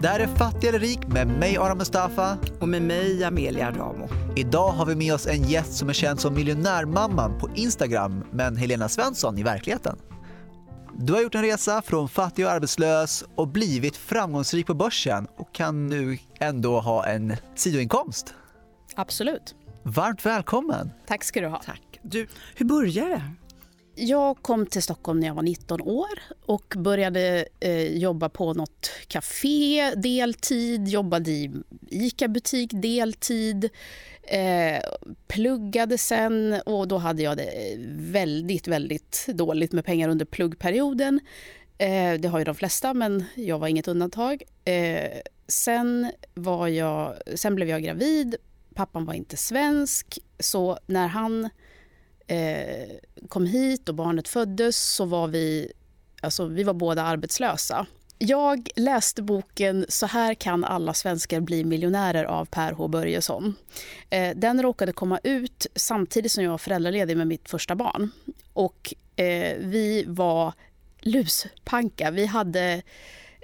Det här är Fattig eller rik med mig Aram Mustafa. Och med mig Amelia Ramo. Idag har vi med oss en gäst som är känd som miljonärmamman på Instagram, men Helena Svensson i verkligheten. Du har gjort en resa från fattig och arbetslös och blivit framgångsrik på börsen och kan nu ändå ha en sidoinkomst. Absolut. Varmt välkommen! Tack ska du ha. Tack. Du, hur började det? Jag kom till Stockholm när jag var 19 år och började eh, jobba på något café deltid, jobbade i ICA-butik deltid, eh, pluggade sen och då hade jag det väldigt, väldigt dåligt med pengar under pluggperioden. Eh, det har ju de flesta, men jag var inget undantag. Eh, sen, var jag, sen blev jag gravid, pappan var inte svensk, så när han eh, kom hit och barnet föddes så var vi, alltså, vi var båda arbetslösa. Jag läste boken Så här kan alla svenskar bli miljonärer av Per H Börjesson. Eh, den råkade komma ut samtidigt som jag var föräldraledig med mitt första barn. Och eh, vi var luspanka. Vi hade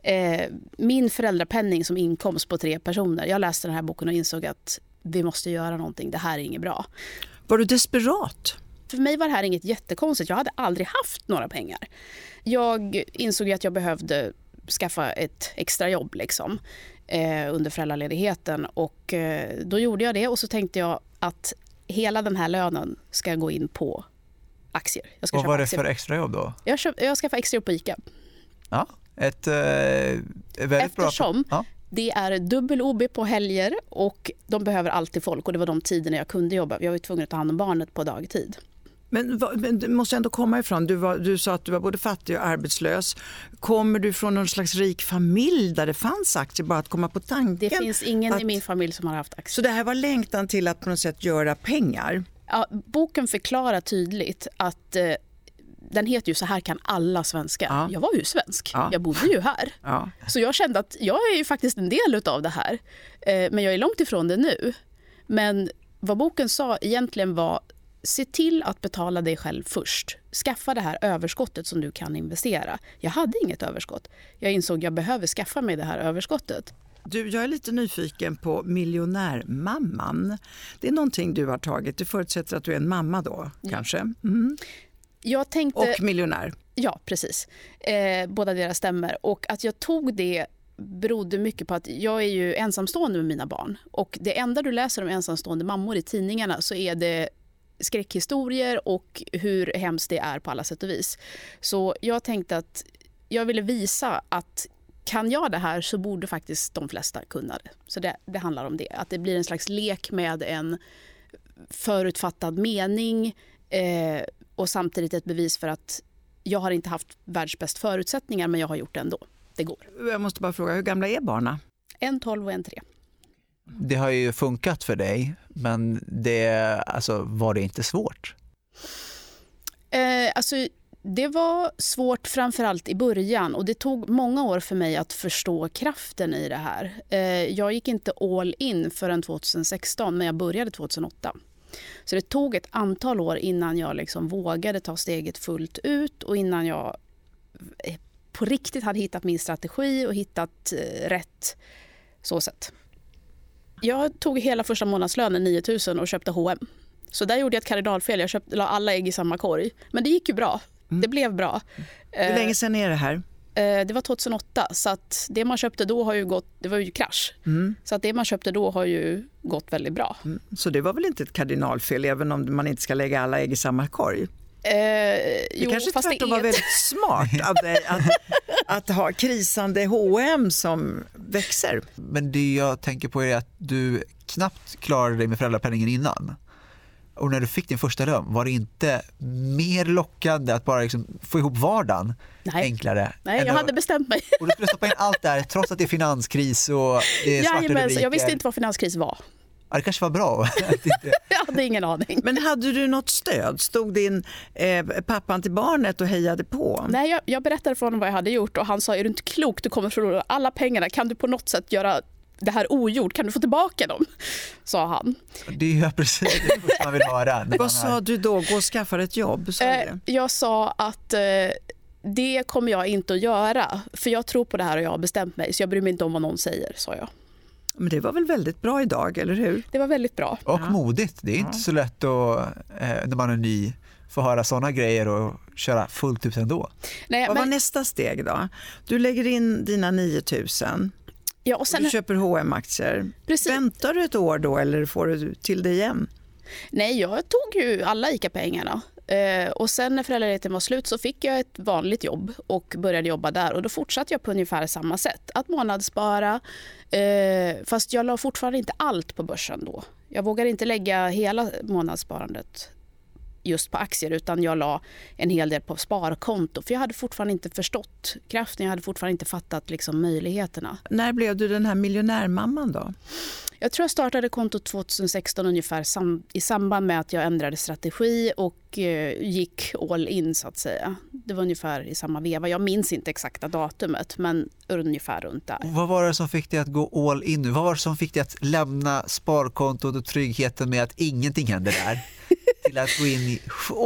eh, min föräldrapenning som inkomst på tre personer. Jag läste den här boken och insåg att vi måste göra någonting. Det här är inget bra. Var du desperat? För mig var det här inget jättekonstigt. Jag hade aldrig haft några pengar. Jag insåg att jag behövde skaffa ett extrajobb liksom, eh, under föräldraledigheten. Och, eh, då gjorde jag det och så tänkte jag att hela den här lönen ska gå in på aktier. Jag ska Vad var det aktier. för extrajobb då? Jag, köp, jag skaffade extrajobb på ICA. Ja, ett eh, väldigt Eftersom bra... Ja. Det är dubbel OB på helger och de behöver alltid folk och det var de tiderna jag kunde jobba. Jag var tvungen att ta hand om barnet på dagtid. Men, men du måste ändå komma ifrån, du, var, du sa att du var både fattig och arbetslös. Kommer du från någon slags rik familj där det fanns aktier, bara att komma på tanken? Det finns ingen att, i min familj som har haft aktier. Så det här var längtan till att på något sätt göra pengar? Ja, boken förklarar tydligt att eh, den heter ju Så här kan alla svenskar. Ja. Jag var ju svensk, ja. jag bodde ju här. Ja. Så jag kände att jag är ju faktiskt en del av det här. Eh, men jag är långt ifrån det nu. Men vad boken sa egentligen var se till att betala dig själv först. Skaffa det här överskottet som du kan investera. Jag hade inget överskott. Jag insåg att jag behöver skaffa mig det här överskottet. Du, jag är lite nyfiken på miljonärmamman. Det är någonting du har tagit. Du förutsätter att du är en mamma då, ja. kanske? Mm. Jag tänkte, och miljonär. Ja, precis. Eh, båda deras stämmer. Och att jag tog det berodde mycket på att jag är ju ensamstående med mina barn. Och det enda du läser om ensamstående mammor i tidningarna så är det skräckhistorier och hur hemskt det är på alla sätt och vis. Så jag tänkte att jag ville visa att kan jag det här så borde faktiskt de flesta kunna det. Så det, det handlar om det. Att det blir en slags lek med en förutfattad mening eh, och samtidigt ett bevis för att jag har inte haft världsbäst förutsättningar men jag har gjort det ändå. Det går. Jag måste bara fråga, hur gamla är barnen? En 12 och en 3. Det har ju funkat för dig, men det, alltså, var det inte svårt? Eh, alltså, det var svårt framförallt i början och det tog många år för mig att förstå kraften i det här. Eh, jag gick inte all in förrän 2016, men jag började 2008. Så det tog ett antal år innan jag liksom vågade ta steget fullt ut och innan jag eh, på riktigt hade hittat min strategi och hittat eh, rätt så sätt. Jag tog hela första månadslönen, 9000 och köpte H&M. Så där gjorde jag ett kardinalfel. Jag köpte, la alla ägg i samma korg. Men det gick ju bra. Mm. Det blev bra. Hur länge sedan är det här? Eh, det var 2008, så det man köpte då har ju gått, det var ju krasch. Mm. Så att det man köpte då har ju gått väldigt bra. Mm. Så det var väl inte ett kardinalfel, även om man inte ska lägga alla ägg i samma korg? Eh, det jo, kanske tvärtom var väldigt smart dig att, att ha krisande H&M som växer. Men det jag tänker på är att du knappt klarade dig med föräldrapenningen innan. Och när du fick din första lön, var det inte mer lockande att bara liksom få ihop vardagen Nej. enklare? Nej, jag hade bestämt mig. Och du skulle stoppa in allt där trots att det är finanskris och det är svarta rubriker. Jag visste inte vad finanskris var. Ja, det kanske var bra. jag hade ingen aning. Men hade du något stöd? Stod din eh, pappan till barnet och hejade på? Nej, jag, jag berättade för honom vad jag hade gjort och han sa, är du inte klok? Du kommer förlora alla pengarna. Kan du på något sätt göra det här ogjort, kan du få tillbaka dem? Sa han. Det är precis det man vill höra. Vad sa du då? Gå och skaffa ett jobb? Sa eh, jag sa att eh, det kommer jag inte att göra. För jag tror på det här och jag har bestämt mig. Så jag bryr mig inte om vad någon säger, sa jag. Men det var väl väldigt bra idag, eller hur? Det var väldigt bra. Och Ja. modigt. Det är inte Ja. så lätt att, eh, när man är ny, få höra sådana grejer och köra fullt ut ändå. Nej, Vad var men, nästa steg då? Du lägger in dina 9000 ja, och och sen, du köper hm aktier precis, Väntar du ett år då eller får du till det igen? nej, jag tog ju alla ICA-pengarna. Eh, och sen när föräldraledigheten var slut så fick jag ett vanligt jobb och började jobba där. Och då fortsatte jag på ungefär samma sätt. Att månadsspara, eh, fast jag la fortfarande inte allt på börsen då. Jag vågade inte lägga hela månadssparandet just på aktier utan jag la en hel del på sparkonto. För jag hade fortfarande inte förstått kraften, jag hade fortfarande inte fattat liksom, möjligheterna. När blev du den här miljonärmamman då? Jag tror jag startade kontot 2016 ungefär sam i samband med att jag ändrade strategi och eh, gick all in så att säga. Det var ungefär i samma veva. Jag minns inte exakta datumet men ungefär runt där. Och Vad var det som fick dig att gå all in nu? Vad var det som fick dig att lämna sparkontot och tryggheten med att ingenting händer där till att gå in i,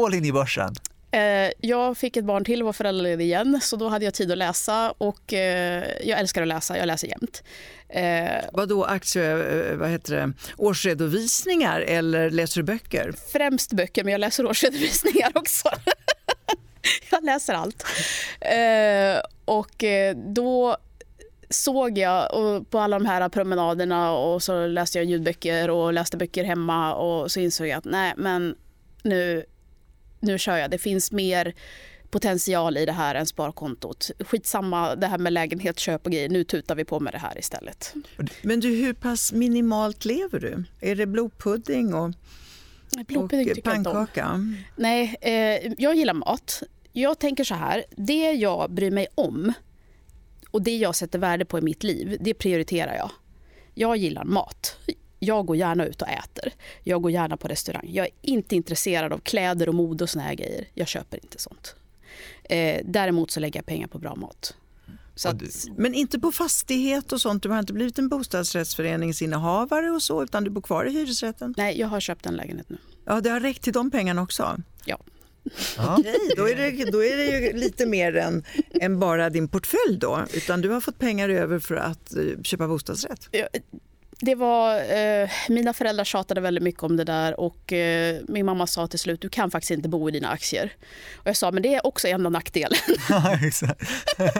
all in i börsen? Eh, jag fick ett barn till och var föräldraledig igen så då hade jag tid att läsa och eh, jag älskar att läsa, jag läser jämt. Eh, Vad då aktie, vad heter det, årsredovisningar eller läser du böcker? främst böcker, men jag läser årsredovisningar också. jag läser allt. Och då såg jag och på alla de här promenaderna och så läste jag ljudböcker och läste böcker hemma och så insåg jag att nej, men nu, nu kör jag. Det finns mer potential i det här än sparkontot. Skitsamma det här med lägenhetsköp och grejer. Nu tutar vi på med det här istället. Men du, hur pass minimalt lever du? Är det blodpudding och, Blodpudding och tycker jag pannkaka? Nej, eh, jag gillar mat. Jag tänker så här, det jag bryr mig om och det jag sätter värde på i mitt liv, det prioriterar jag. Jag gillar mat. Jag går gärna ut och äter. Jag går gärna på restaurang. Jag är inte intresserad av kläder och mode och såna här grejer. Jag köper inte sånt. Eh, däremot så lägger jag pengar på bra mat. Att, Men inte på fastighet och sånt? Du har inte blivit en bostadsrättsföreningsinnehavare och så, utan du bor kvar i hyresrätten? nej, jag har köpt en lägenhet nu. Ja, det har räckt till de pengarna också? Ja. Ja. Okej, då är det, då är det ju lite mer än, än bara din portfölj då, utan du har fått pengar över för att eh, köpa bostadsrätt. Ja, Det var, eh, mina föräldrar tjatade väldigt mycket om det där och eh, min mamma sa till slut du kan faktiskt inte bo i dina aktier. Och jag sa men det är också en av nackdelen. Ja.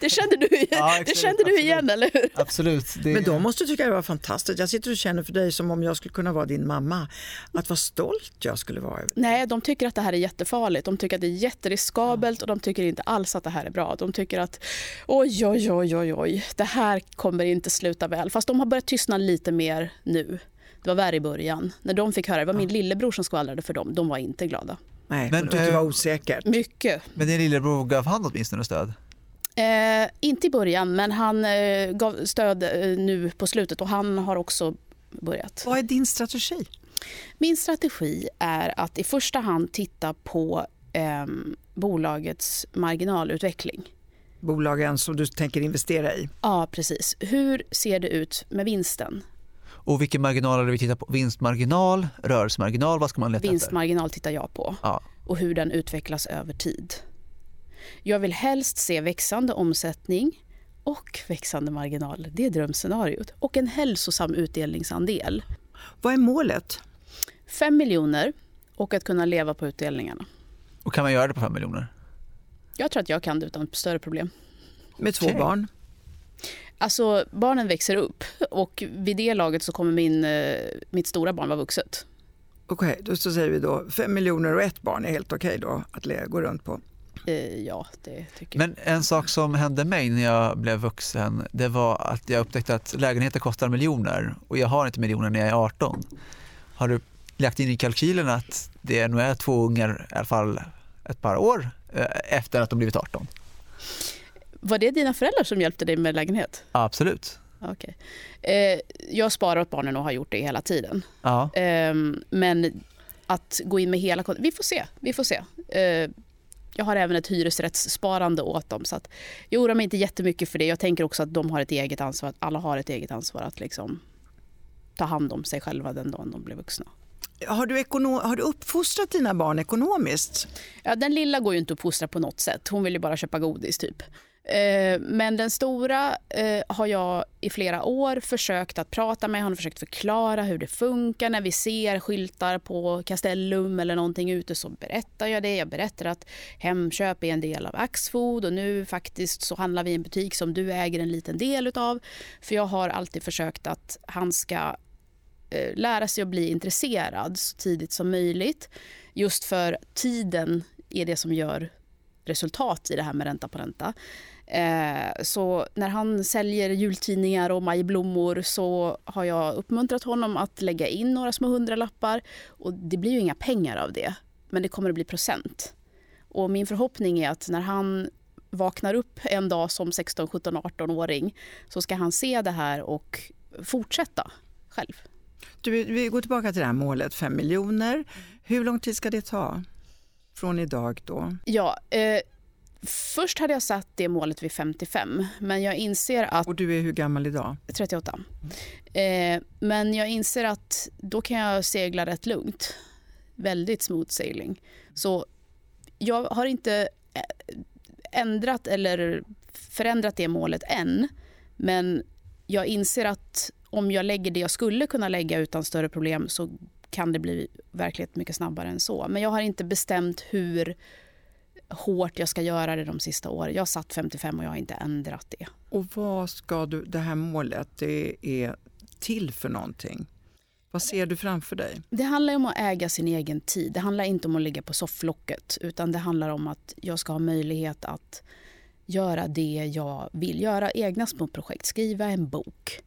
Det kände du, igen- Ja, det exakt, kände du igen eller hur? Absolut. Det... Men de måste tycka det var fantastiskt. Jag sitter och känner för dig som om jag skulle kunna vara din mamma. Att vad stolt jag skulle vara över Nej, de tycker att det här är jättefarligt. De tycker att det är jätteriskabelt och de tycker inte alls att det här är bra. De tycker att oj, oj, oj, oj, oj, det här kommer inte sluta väl. Fast de har börjat tystna lite mer nu. Det var värre i början. När de fick höra, det var min lillebror som skvallrade för dem. De var inte glada. Nej, Men, de tyckte det eh, var osäkert. Mycket. Men din lillebror gav han åtminstone stöd? Eh, inte i början, men han eh, gav stöd eh, nu på slutet och han har också börjat. Vad är din strategi? Min strategi är att i första hand titta på eh, bolagets marginalutveckling. Bolagen som du tänker investera i? Ja, precis. Hur ser det ut med vinsten? Och vilken marginal är det vi tittar på? Vinstmarginal, rörelsemarginal, vad ska man leta efter? Vinstmarginal tittar jag på Ja. och hur den utvecklas över tid. Jag vill helst se växande omsättning och växande marginaler. Det är drömscenariot. Och en hälsosam utdelningsandel. Vad är målet? 5 miljoner och att kunna leva på utdelningarna. Och kan man göra det på 5 miljoner? Jag tror att jag kan det utan större problem. Med två Okej. barn? Alltså barnen växer upp och vid det laget så kommer min, eh, mitt stora barn vara vuxet. Okej, då så säger vi då fem miljoner och ett barn är helt okej då att gå runt på. Eh, ja, det tycker jag. Men en sak som hände mig när jag blev vuxen, det var att jag upptäckte att lägenheter kostar miljoner och jag har inte miljoner när jag är 18. Har du lagt in i kalkylen att det nog är två ungar i alla fall ett par år efter att de blivit 18? Var det dina föräldrar som hjälpte dig med lägenhet? Absolut. Okej. Eh, jag sparar åt barnen och har gjort det hela tiden. Ja. Eh, men att gå in med hela vi får se. Vi får se. Eh, jag har även ett hyresrättssparande åt dem. Så att jag oroar mig inte jättemycket för det. Jag tänker också att de har ett eget ansvar. Att alla har ett eget ansvar att liksom ta hand om sig själva den dagen de blir vuxna. Har du, ekono- har du uppfostrat dina barn ekonomiskt? Ja, den lilla går ju inte att uppfostra på något sätt. Hon vill ju bara köpa godis typ. Eh, men den stora eh, har jag i flera år försökt att prata med. Hon har försökt förklara hur det funkar. När vi ser skyltar på Castellum eller någonting ute så berättar jag det. Jag berättar att Hemköp är en del av Axfood och nu faktiskt så handlar vi i en butik som du äger en liten del utav. För jag har alltid försökt att han ska Eh, lära sig att bli intresserad så tidigt som möjligt. Just för tiden är det som gör resultat i det här med ränta på ränta. Eh, så när han säljer jultidningar och majblommor så har jag uppmuntrat honom att lägga in några små hundralappar. Och det blir ju inga pengar av det, men det kommer att bli procent. Och min förhoppning är att när han vaknar upp en dag som 16, 17, 18-åring så ska han se det här och fortsätta själv. Du, vi går tillbaka till det här målet, 5 miljoner. Hur lång tid ska det ta? Från idag då? Ja, eh, först hade jag satt det målet vid 55, men jag inser att... Och du är hur gammal idag? 38. Eh, men jag inser att då kan jag segla rätt lugnt. Väldigt smooth sailing. Så jag har inte eh, ändrat eller förändrat det målet än. Men jag inser att om jag lägger det jag skulle kunna lägga utan större problem så kan det bli verkligt mycket snabbare än så. Men jag har inte bestämt hur hårt jag ska göra det de sista åren. Jag har satt 55 och jag har inte ändrat det. Och vad ska du, det här målet, det är till för någonting? Vad ser du framför dig? Det handlar om att äga sin egen tid. Det handlar inte om att ligga på sofflocket utan det handlar om att jag ska ha möjlighet att göra det jag vill. Göra egna små projekt, skriva en bok,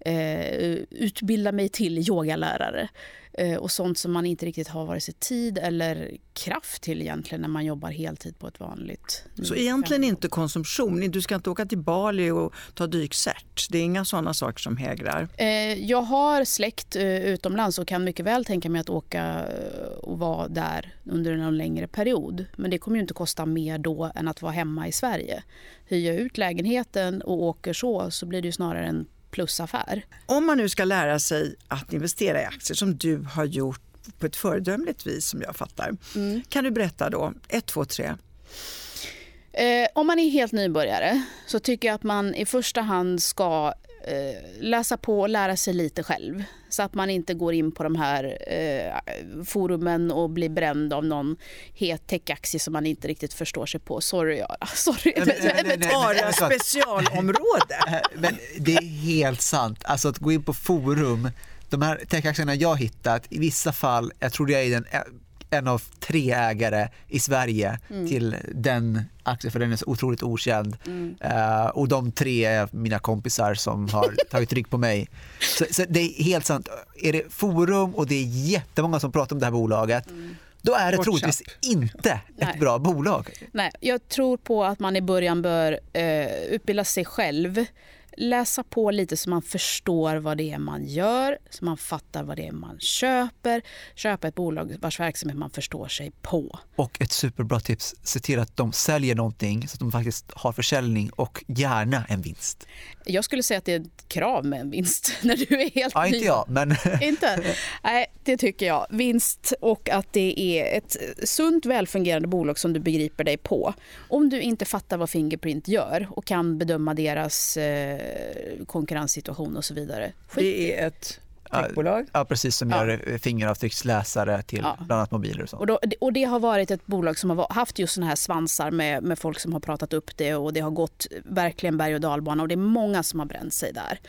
eh, utbilda mig till yogalärare eh, och sånt som man inte riktigt har vare sig tid eller kraft till egentligen när man jobbar heltid på ett vanligt... Så egentligen inte konsumtion, du ska inte åka till Bali och ta dykcert? Det är inga sådana saker som hägrar? Eh, jag har släkt eh, utomlands och kan mycket väl tänka mig att åka eh, och vara där under en längre period. Men det kommer ju inte kosta mer då än att vara hemma i Sverige. Hyr jag ut lägenheten och åker så, så blir det snarare en plusaffär. Om man nu ska lära sig att investera i aktier som du har gjort på ett föredömligt vis som jag fattar. Mm. Kan du berätta då, 1, 2, 3? Eh, om man är helt nybörjare så tycker jag att man i första hand ska läsa på och lära sig lite själv. Så att man inte går in på de här eh, forumen och blir bränd av någon het techaktie som man inte riktigt förstår sig på. Sorry, Ara. Sorry. Tara specialområde. Men det är helt sant. Alltså att gå in på forum de här techaktierna jag hittat, i vissa fall, jag tror jag är den en av tre ägare i Sverige mm. till den aktien, för den är så otroligt okänd. Mm. Uh, och de tre är mina kompisar som har tagit rygg på mig. Så, så, det är helt sant. Är det forum och det är jättemånga som pratar om det här bolaget, mm. då är det troligtvis inte ett Nej. bra bolag. Nej, jag tror på att man i början bör uh, utbilda sig själv läsa på lite så man förstår vad det är man gör, så man fattar vad det är man köper. Köpa ett bolag vars verksamhet man förstår sig på. Och ett superbra tips, se till att de säljer någonting så att de faktiskt har försäljning och gärna en vinst. Jag skulle säga att det är ett krav med en vinst när du är helt ja, ny. Inte jag, men... inte? Nej, det tycker jag. Vinst och att det är ett sunt välfungerande bolag som du begriper dig på. Om du inte fattar vad Fingerprint gör och kan bedöma deras eh, konkurrenssituation och så vidare. Skit. Det är ett techbolag? Ja, precis, som ja. gör fingeravtrycksläsare till ja. bland annat mobiler och sånt. Och, då, och det har varit ett bolag som har haft just såna här svansar med, med folk som har pratat upp det och det har gått verkligen berg och dalbana och det är många som har bränt sig där.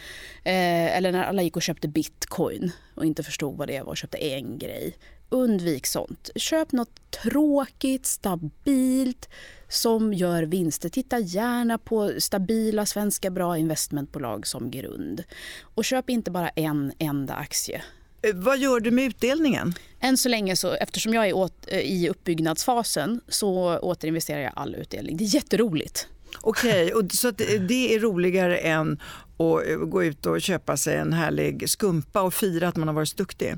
Eh, eller när alla gick och köpte bitcoin och inte förstod vad det var och köpte en grej. Undvik sånt. Köp något tråkigt, stabilt, som gör vinster. Titta gärna på stabila svenska bra investmentbolag som grund. Och köp inte bara en enda aktie. Eh, vad gör du med utdelningen? Än så länge, så, eftersom jag är åt, eh, i uppbyggnadsfasen, så återinvesterar jag all utdelning. Det är jätteroligt. Okej, okay, så det är roligare än att eh, gå ut och köpa sig en härlig skumpa och fira att man har varit duktig?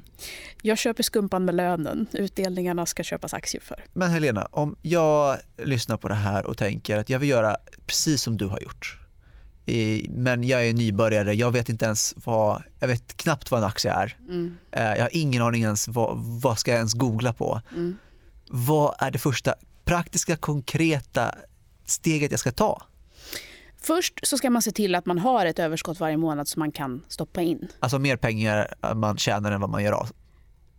Jag köper skumpan med lönen. Utdelningarna ska köpas aktier för. Men Helena, om jag lyssnar på det här och tänker att jag vill göra precis som du har gjort. Men jag är nybörjare, jag vet inte ens vad, jag vet knappt vad en aktie är. Mm. Eh, jag har ingen aning ens vad, vad ska jag ens googla på. Mm. Vad är det första praktiska, konkreta steget jag ska ta? Först så ska man se till att man har ett överskott varje månad som man kan stoppa in. Alltså mer pengar man tjänar än vad man gör av.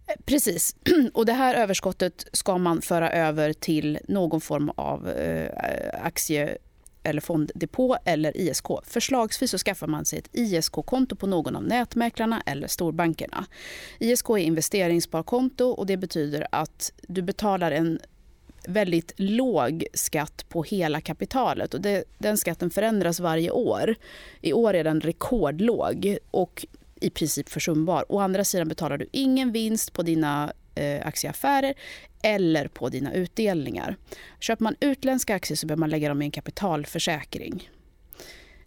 Eh, Precis. Och det här överskottet ska man föra över till någon form av eh, aktie eller fonddepå eller ISK. Förslagsvis så skaffar man sig ett ISK-konto på någon av nätmäklarna eller storbankerna. ISK är investeringssparkonto och det betyder att du betalar en väldigt låg skatt på hela kapitalet. Och det, den skatten förändras varje år. I år är den rekordlåg och i princip försumbar. Å andra sidan betalar du ingen vinst på dina eh, aktieaffärer eller på dina utdelningar. Köper man utländska aktier så behöver man lägga dem i en kapitalförsäkring.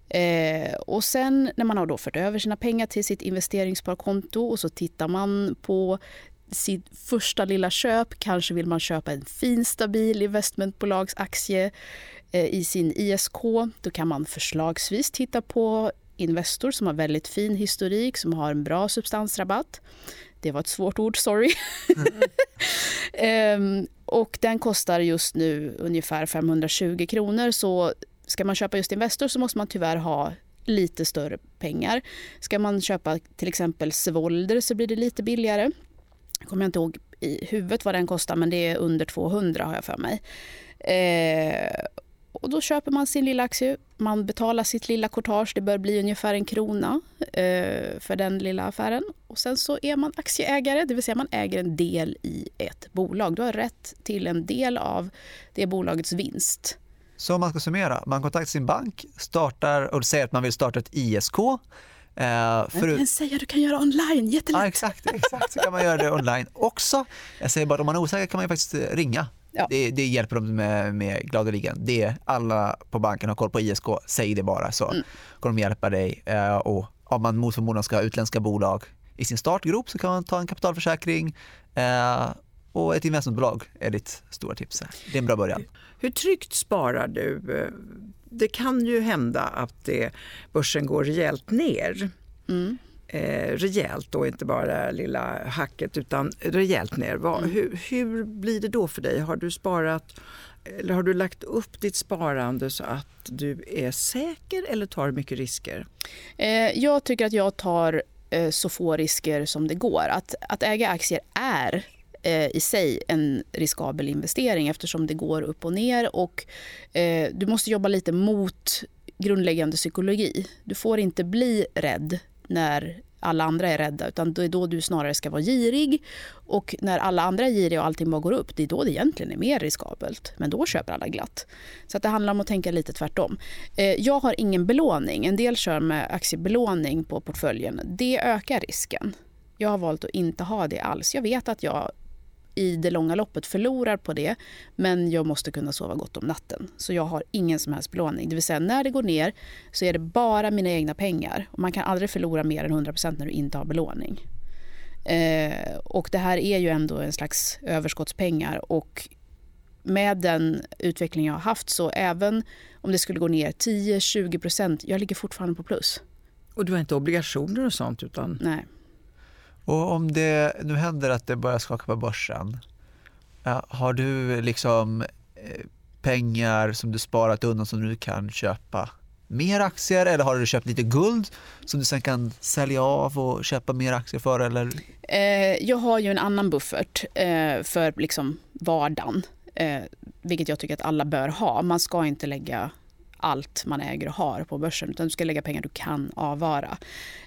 Eh, och sen när man har då fört över sina pengar till sitt investeringssparkonto och så tittar man på sitt första lilla köp. Kanske vill man köpa en fin stabil investmentbolagsaktie eh, i sin ISK. Då kan man förslagsvis titta på Investor som har väldigt fin historik, som har en bra substansrabatt. Det var ett svårt ord, sorry. ehm, och den kostar just nu ungefär 520 kronor. Så ska man köpa just Investor så måste man tyvärr ha lite större pengar. Ska man köpa till exempel Svolder så blir det lite billigare. Jag kommer inte ihåg i huvudet vad den kostar men det är under 200 har jag för mig. Eh, och då köper man sin lilla aktie, man betalar sitt lilla courtage, det bör bli ungefär en krona eh, för den lilla affären. Och sen så är man aktieägare, det vill säga man äger en del i ett bolag. Du har rätt till en del av det bolagets vinst. Så om man ska summera, man kontaktar sin bank, startar och säger att man vill starta ett ISK. Eh, för... Jag kan säga du kan göra online, jättelätt. Ja, exakt, exakt, så kan man göra det online också. Jag säger bara om man är osäker kan man ju faktiskt ringa Ja. Det, det, hjälper dem med, med gladeligen. Det, alla på banken har koll på ISK, säg det bara så mm. kommer de hjälpa dig. Uh, och om man mot förmodan ska ha utländska bolag i sin startgrop så kan man ta en kapitalförsäkring uh, och ett investmentbolag är ditt stora tips. Det är en bra början. Hur tryggt sparar du? Det kan ju hända att det, börsen går rejält ner. Mm eh, rejält och inte bara lilla hacket utan rejält ner. Vad, mm. hur, hur blir det då för dig? Har du sparat eller har du lagt upp ditt sparande så att du är säker eller tar mycket risker? Eh, jag tycker att jag tar eh, så få risker som det går. Att, att äga aktier är Eh, i sig en riskabel investering eftersom det går upp och ner och eh, du måste jobba lite mot grundläggande psykologi. Du får inte bli rädd när alla andra är rädda utan det är då du snarare ska vara girig och när alla andra är giriga och allting bara går upp det är då det egentligen är mer riskabelt men då köper alla glatt. Så att det handlar om att tänka lite tvärtom. Eh, jag har ingen belåning. En del kör med aktiebelåning på portföljen. Det ökar risken. Jag har valt att inte ha det alls. Jag vet att jag i det långa loppet förlorar på det men jag måste kunna sova gott om natten. Så jag har ingen som helst belåning. Det vill säga när det går ner så är det bara mina egna pengar. Och man kan aldrig förlora mer än 100% när du inte har belåning. Eh, och det här är ju ändå en slags överskottspengar och med den utveckling jag har haft så även om det skulle gå ner 10-20% jag ligger fortfarande på plus. Och du har inte obligationer och sånt? utan... Nej. Och om det nu händer att det börjar skaka på börsen, eh, har du liksom eh, pengar som du sparat undan som du kan köpa mer aktier eller har du köpt lite guld som du sen kan sälja av och köpa mer aktier för? Eller? Eh, jag har ju en annan buffert för liksom vardagen, vilket jag tycker att alla bör ha. Man ska inte lägga allt man äger och har på börsen utan du ska lägga pengar du kan avvara.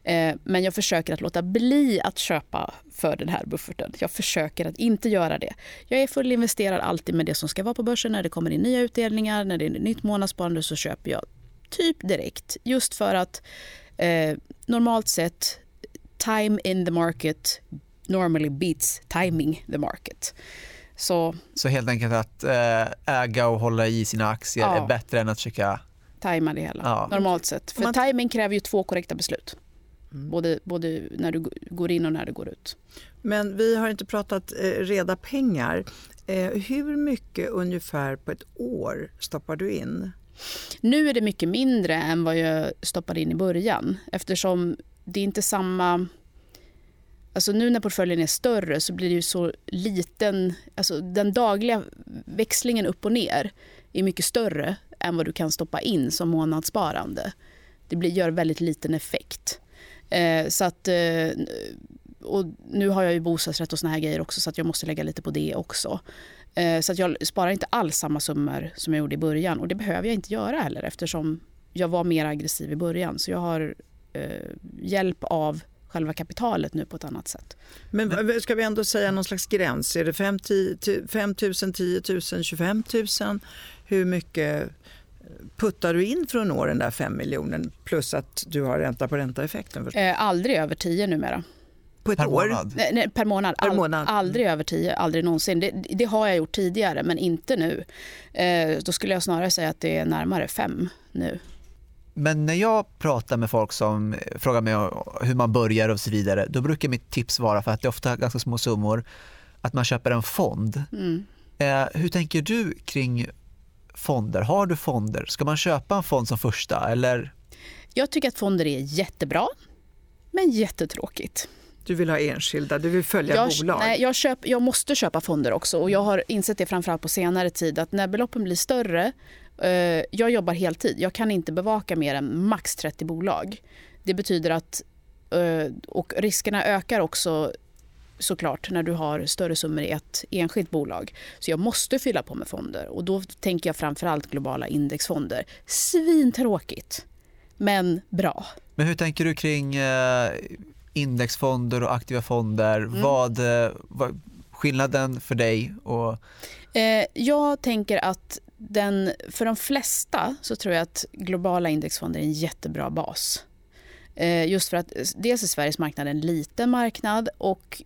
Eh, men jag försöker att låta bli att köpa för den här bufferten. Jag försöker att inte göra det. Jag är fullinvesterad alltid med det som ska vara på börsen. När det kommer in nya utdelningar, när det är nytt månadssparande så köper jag typ direkt. Just för att eh, normalt sett time in the market normally beats timing the market. Så, så helt enkelt att eh, äga och hålla i sina aktier ja. är bättre än att försöka tajma det hela, ja. normalt sett. För man... timing kräver ju två korrekta beslut. Mm. Både, både när du går in och när du går ut. Men vi har inte pratat eh, reda pengar. Eh, hur mycket ungefär på ett år stoppar du in? Nu är det mycket mindre än vad jag stoppade in i början eftersom det är inte samma... Alltså nu när portföljen är större så blir det ju så liten... Alltså den dagliga växlingen upp och ner är mycket större än vad du kan stoppa in som månadssparande. Det blir, gör väldigt liten effekt. Eh, så att, eh, och nu har jag ju bostadsrätt och såna här grejer också så att jag måste lägga lite på det också. Eh, så att jag sparar inte alls samma summor som jag gjorde i början och det behöver jag inte göra heller eftersom jag var mer aggressiv i början. Så jag har eh, hjälp av själva kapitalet nu på ett annat sätt. Men ska vi ändå säga någon slags gräns? Är det 5 000, 10 000, 25 000? Hur mycket puttar du in för att nå den där 5 miljonen plus att du har ränta på ränta-effekten? Eh, aldrig över 10 numera. På ett per år? Månad? Nej, nej, per månad. Per månad. All, aldrig över 10, aldrig någonsin. Det, det, har jag gjort tidigare, men inte nu. Eh, då skulle jag snarare säga att det är närmare 5 nu. Men när jag pratar med folk som frågar mig hur man börjar och så vidare, då brukar mitt tips vara, för att det är ofta ganska små summor, att man köper en fond. Mm. Eh, hur tänker du kring fonder? Har du fonder? Ska man köpa en fond som första? Eller? Jag tycker att fonder är jättebra, men jättetråkigt. Du vill ha enskilda, du vill följa jag, bolag? Nej, jag, köp, jag måste köpa fonder också och jag har insett det framförallt på senare tid att när beloppen blir större, jag jobbar heltid, jag kan inte bevaka mer än max 30 bolag. Det betyder att, eh, och riskerna ökar också såklart när du har större summor i ett enskilt bolag. Så jag måste fylla på med fonder och då tänker jag framförallt globala indexfonder. Svintråkigt, men bra. Men hur tänker du kring eh, indexfonder och aktiva fonder? Mm. Vad, eh, vad skillnaden för dig? Och... Eh, jag tänker att den, för de flesta så tror jag att globala indexfonder är en jättebra bas. Eh, just för att dels är Sveriges marknad en liten marknad och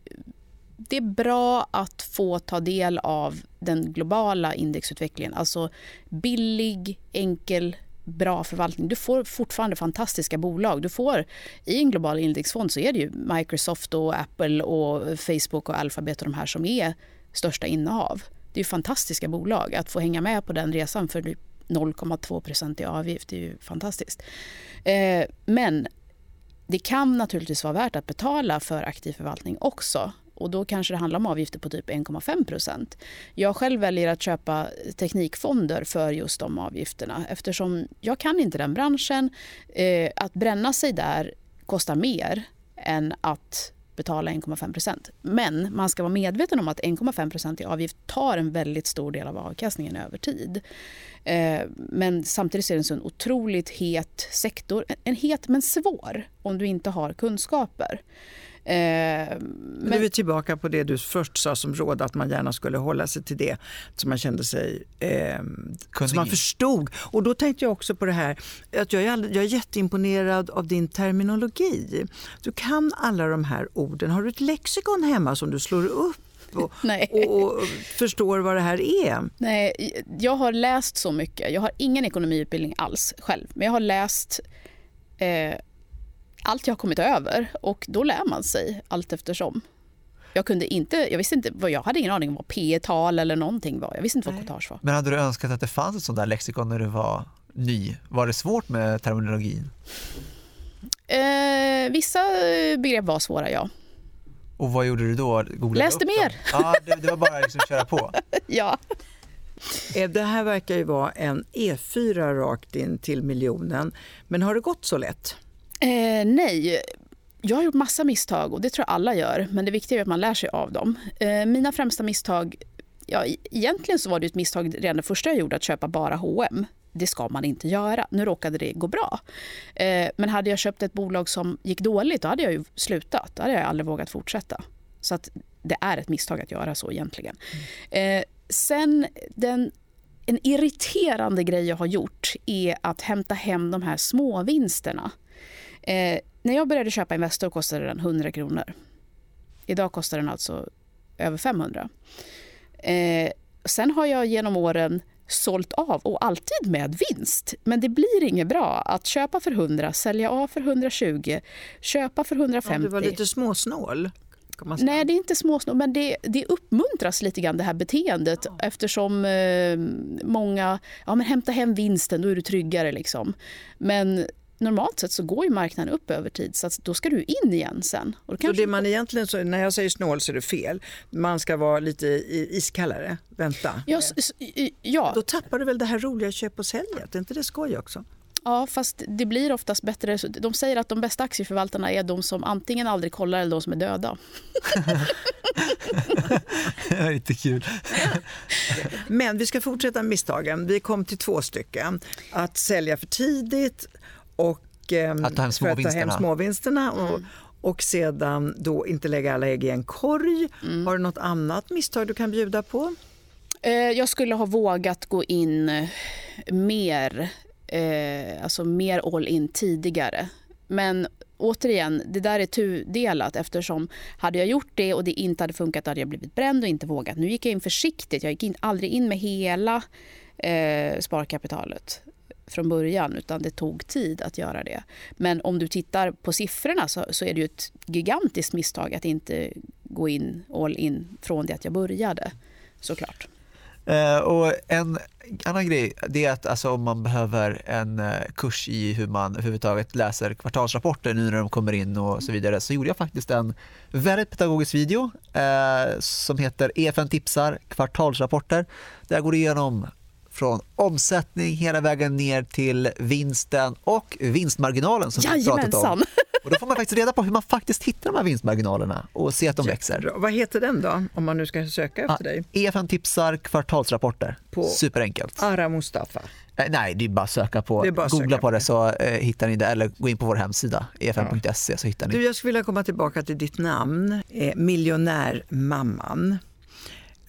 det är bra att få ta del av den globala indexutvecklingen. Alltså billig, enkel, bra förvaltning. Du får fortfarande fantastiska bolag. Du får, I en global indexfond så är det ju Microsoft, och Apple, och Facebook och Alphabet och de här som är största innehav. Det är fantastiska bolag. Att få hänga med på den resan för typ 0,2% i avgift är ju fantastiskt. Eh, men det kan naturligtvis vara värt att betala för aktiv förvaltning också. Och då kanske det handlar om avgifter på typ 1,5. Jag själv väljer att köpa teknikfonder för just de avgifterna eftersom jag kan inte den branschen. Eh, att bränna sig där kostar mer än att betala 1,5 procent. Men man ska vara medveten om att 1,5 procent i avgift tar en väldigt stor del av avkastningen över tid. Eh, men samtidigt är det en så otroligt het sektor. En het men svår om du inte har kunskaper. Eh, men... Du är tillbaka på det du först sa som råd, att man gärna skulle hålla sig till det som man kände sig eh, som man förstod. Och då tänkte jag också på det här att jag är, jag är jätteimponerad av din terminologi. Du kan alla de här orden. Har du ett lexikon hemma som du slår upp och, och, förstår vad det här är? Nej, jag har läst så mycket. Jag har ingen ekonomiutbildning alls själv, men jag har läst eh, allt jag har kommit över och då lär man sig allt eftersom. Jag kunde inte, jag visste inte, jag hade ingen aning om vad P-tal eller någonting var. Jag visste inte vad cotage var. Men hade du önskat att det fanns ett sånt där lexikon när du var ny? Var det svårt med terminologin? Eh, vissa begrepp var svåra, ja. Och vad gjorde du då? Googlade Läste mer. Ja, det, det, var bara liksom köra på. ja. Eh, det här verkar ju vara en E4 rakt in till miljonen. Men har det gått så lätt? Eh, nej, jag har gjort massa misstag och det tror jag alla gör. Men det viktiga är att man lär sig av dem. Eh, mina främsta misstag, ja, e-, egentligen så var det ett misstag redan det första jag gjorde att köpa bara H&M. Det ska man inte göra. Nu råkade det gå bra. Eh, men hade jag köpt ett bolag som gick dåligt, då hade jag ju slutat. Då hade jag aldrig vågat fortsätta. Så att det är ett misstag att göra så egentligen. Mm. Eh, sen den en irriterande grej jag har gjort är att hämta hem de här småvinsterna. Eh, när jag började köpa Investor kostade den 100 kronor. Idag kostar den alltså över 500. Eh, sen har jag genom åren sålt av och alltid med vinst. Men det blir inget bra att köpa för 100, sälja av för 120, köpa för 150. Ja, du var lite småsnål. Nej, det är inte småsnål, men det, det uppmuntras lite grann det här beteendet ja. eftersom eh, många, ja men hämta hem vinsten, då är du tryggare liksom. Men normalt sett så går ju marknaden upp över tid så då ska du in igen sen. Och så det man egentligen, så, när jag säger snål så är det fel. Man ska vara lite iskallare, vänta. Ja, ja. Då tappar du väl det här roliga köp och säljet, är inte det skoj också? Ja, fast det blir oftast bättre. De säger att de bästa aktieförvaltarna är de som antingen aldrig kollar eller de som är döda. det är inte kul. Men vi ska fortsätta misstagen. Vi kom till två stycken. Att sälja för tidigt och eh, att ta hem småvinsterna. småvinsterna och, mm. och sedan då inte lägga alla ägg i en korg. Mm. Har du något annat misstag du kan bjuda på? Eh, jag skulle ha vågat gå in mer eh, alltså mer all in tidigare. Men återigen, det där är tudelat eftersom hade jag gjort det och det inte hade funkat hade jag blivit bränd och inte vågat. Nu gick jag in försiktigt. Jag gick in, aldrig in med hela eh, sparkapitalet från början utan det tog tid att göra det. Men om du tittar på siffrorna så, så är det ju ett gigantiskt misstag att inte gå in all in från det att jag började såklart. Uh, och en annan grej det är att alltså, om man behöver en uh, kurs i hur man överhuvudtaget läser kvartalsrapporter nu när de kommer in och så vidare så gjorde jag faktiskt en väldigt pedagogisk video uh, som heter EFN tipsar kvartalsrapporter där jag går igenom från omsättning hela vägen ner till vinsten och vinstmarginalen som vi pratat om. Och då får man faktiskt reda på hur man faktiskt hittar de här vinstmarginalerna och se att de växer. Vad heter den då, om man nu ska söka efter ja, dig? EFN tipsar kvartalsrapporter. På Superenkelt. Ara Mustafa? Eh, nej, det är bara att söka på, bara googla söka på det så eh, hittar ni det eller gå in på vår hemsida efn.se ja. så hittar ni. Du, jag skulle vilja komma tillbaka till ditt namn, eh, miljonärmamman.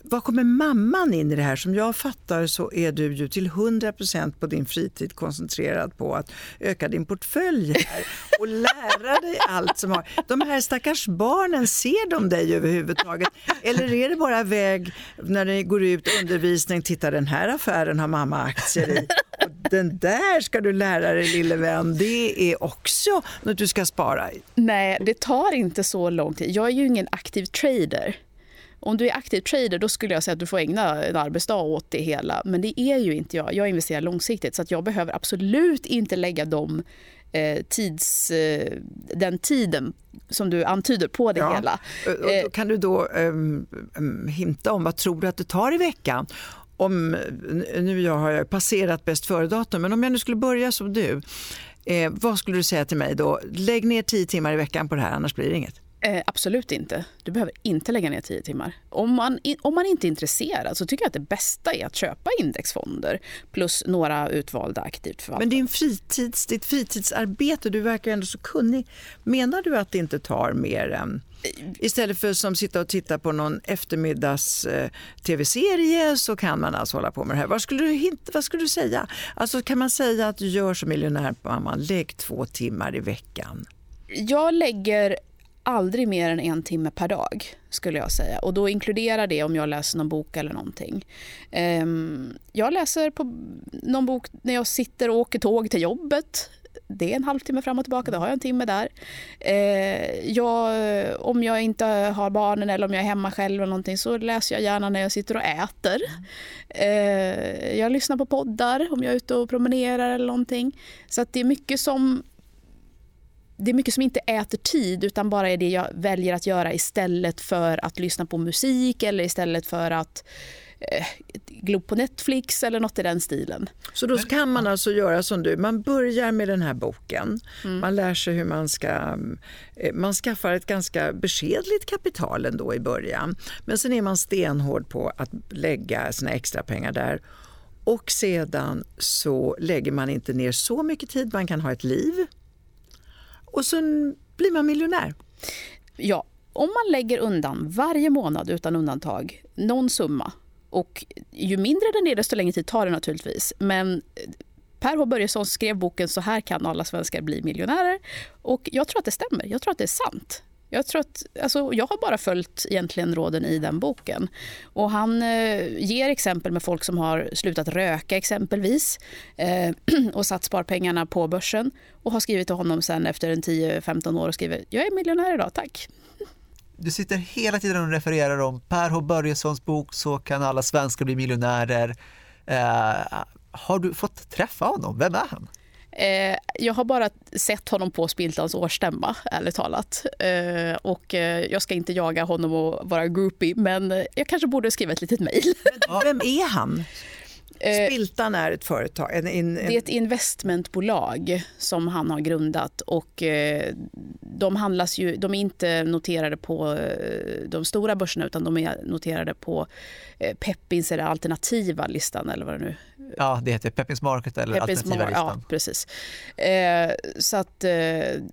Var kommer mamman in i det här? Som jag fattar så är du ju till 100% på din fritid koncentrerad på att öka din portfölj här och lära dig allt som har... De här stackars barnen, ser de dig överhuvudtaget? Eller är det bara väg när ni går ut undervisning, titta den här affären har mamma aktier i och den där ska du lära dig lille vän, det är också något du ska spara i. Nej, det tar inte så lång tid. Jag är ju ingen aktiv trader. Om du är aktiv trader då skulle jag säga att du får ägna en arbetsdag åt det hela. Men det är ju inte jag. Jag investerar långsiktigt så att jag behöver absolut inte lägga de eh, tids, eh, den tiden som du antyder på det ja. hela. Eh, kan du då um, hinta om vad tror du att det tar i veckan? Om, nu jag har jag passerat bäst före-datum, men om jag nu skulle börja som du, eh, vad skulle du säga till mig då? Lägg ner tio timmar i veckan på det här, annars blir det inget. Eh, absolut inte. Du behöver inte lägga ner tio timmar. Om man, om man inte är intresserad så tycker jag att det bästa är att köpa indexfonder plus några utvalda aktivt förvaltade. Men din fritids, ditt fritidsarbete, du verkar ändå så kunnig. Menar du att det inte tar mer än Istället för som sitta och titta på någon eftermiddags eh, tv-serie så kan man alltså hålla på med det här. Vad skulle du, vad skulle du säga? Alltså kan man säga att du gör som miljonärmamman, lägg två timmar i veckan? Jag lägger aldrig mer än en timme per dag skulle jag säga. Och då inkluderar det om jag läser någon bok eller någonting. Ehm, jag läser på någon bok när jag sitter och åker tåg till jobbet. Det är en halvtimme fram och tillbaka, då har jag en timme där. Ehm, jag, om jag inte har barnen eller om jag är hemma själv eller någonting så läser jag gärna när jag sitter och äter. Ehm, jag lyssnar på poddar om jag är ute och promenerar eller någonting. Så att det är mycket som det är mycket som inte äter tid utan bara är det jag väljer att göra istället för att lyssna på musik eller istället för att eh, glo på Netflix eller något i den stilen. Så då kan man alltså göra som du, man börjar med den här boken, mm. man lär sig hur man ska, eh, man skaffar ett ganska beskedligt kapital ändå i början. Men sen är man stenhård på att lägga sina extra pengar där och sedan så lägger man inte ner så mycket tid, man kan ha ett liv och sen blir man miljonär. Ja, om man lägger undan varje månad utan undantag någon summa och ju mindre den är desto längre tid tar det naturligtvis. Men eh, Per H Börjesson skrev boken Så här kan alla svenskar bli miljonärer och jag tror att det stämmer. Jag tror att det är sant. Jag, tror att, alltså, jag har bara följt egentligen råden i den boken. Och han eh, ger exempel med folk som har slutat röka exempelvis eh, och satt sparpengarna på börsen och har skrivit till honom sen efter en 10-15 år och skriver jag är miljonär idag, tack. Du sitter hela tiden och refererar om Per H Börjessons bok Så kan alla svenskar bli miljonärer. Eh, har du fått träffa honom? Vem är han? Eh, jag har bara sett honom på Spiltans årsstämma, ärligt talat. Eh, och eh, jag ska inte jaga honom och vara groupie, men jag kanske borde skriva ett litet mejl. Vem är han? Spiltan är ett företag. En, en, Det är ett investmentbolag som han har grundat och de handlas ju, de är inte noterade på de stora börserna utan de är noterade på Peppins eller alternativa listan eller vad det nu Ja, det heter Peppins Market eller Peppins alternativa Mar- listan. Ja, precis. Eh, så att eh,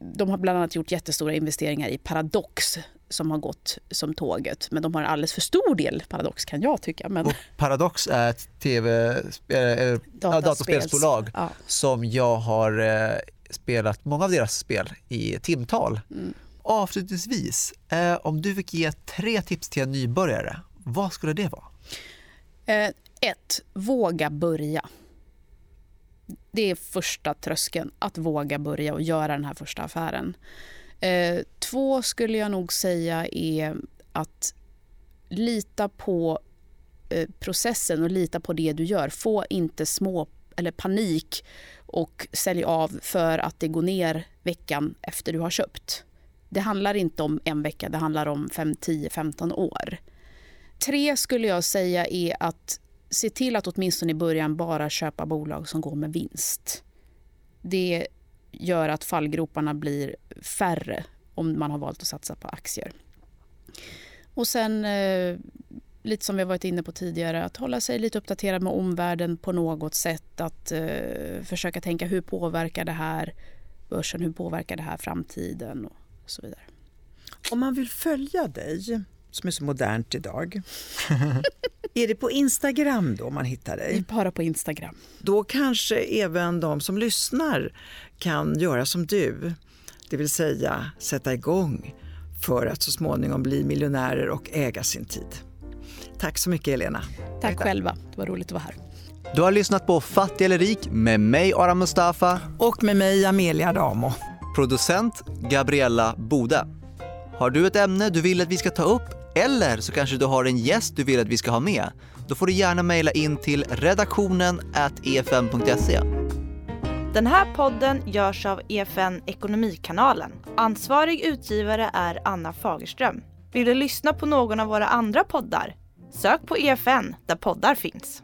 de har bland annat gjort jättestora investeringar i Paradox som har gått som tåget. Men de har en alldeles för stor del Paradox kan jag tycka. Men Och Paradox är ett tv, eh, eh, ja, dataspelsbolag Ja. som jag har eh, spelat många av deras spel i timtal. Mm. Avslutningsvis, eh, om du fick ge tre tips till en nybörjare, vad skulle det vara? Eh, 1. våga börja. Det är första tröskeln, att våga börja och göra den här första affären. Eh, två skulle jag nog säga är att lita på eh, processen och lita på det du gör. Få inte små eller panik och sälj av för att det går ner veckan efter du har köpt. Det handlar inte om en vecka, det handlar om 5, 10, 15 år. Tre skulle jag säga är att se till att åtminstone i början bara köpa bolag som går med vinst. Det gör att fallgroparna blir färre om man har valt att satsa på aktier. Och sen, eh, lite som vi har varit inne på tidigare, att hålla sig lite uppdaterad med omvärlden på något sätt. Att eh, försöka tänka hur påverkar det här börsen, hur påverkar det här framtiden och så vidare. Om man vill följa dig, som är så modernt idag, är det på Instagram då man hittar Det är dig? bara på Instagram. Då kanske även de som lyssnar kan göra som du, det vill säga sätta igång för att så småningom bli miljonärer och äga sin tid. Tack så mycket Elena. Tack själva, det var roligt att vara här. Du har lyssnat på Fattig eller rik med mig Aram Mustafa, Och med mig Amelia Adamo. producent Gabriella Bode. Har du ett ämne du vill att vi ska ta upp eller så kanske du har en gäst du vill att vi ska ha med? Då får du gärna mejla in till redaktionen efm.se. Den här podden görs av EFN Ekonomikanalen. Ansvarig utgivare är Anna Fagerström. Vill du lyssna på någon av våra andra poddar? Sök på EFN där poddar finns.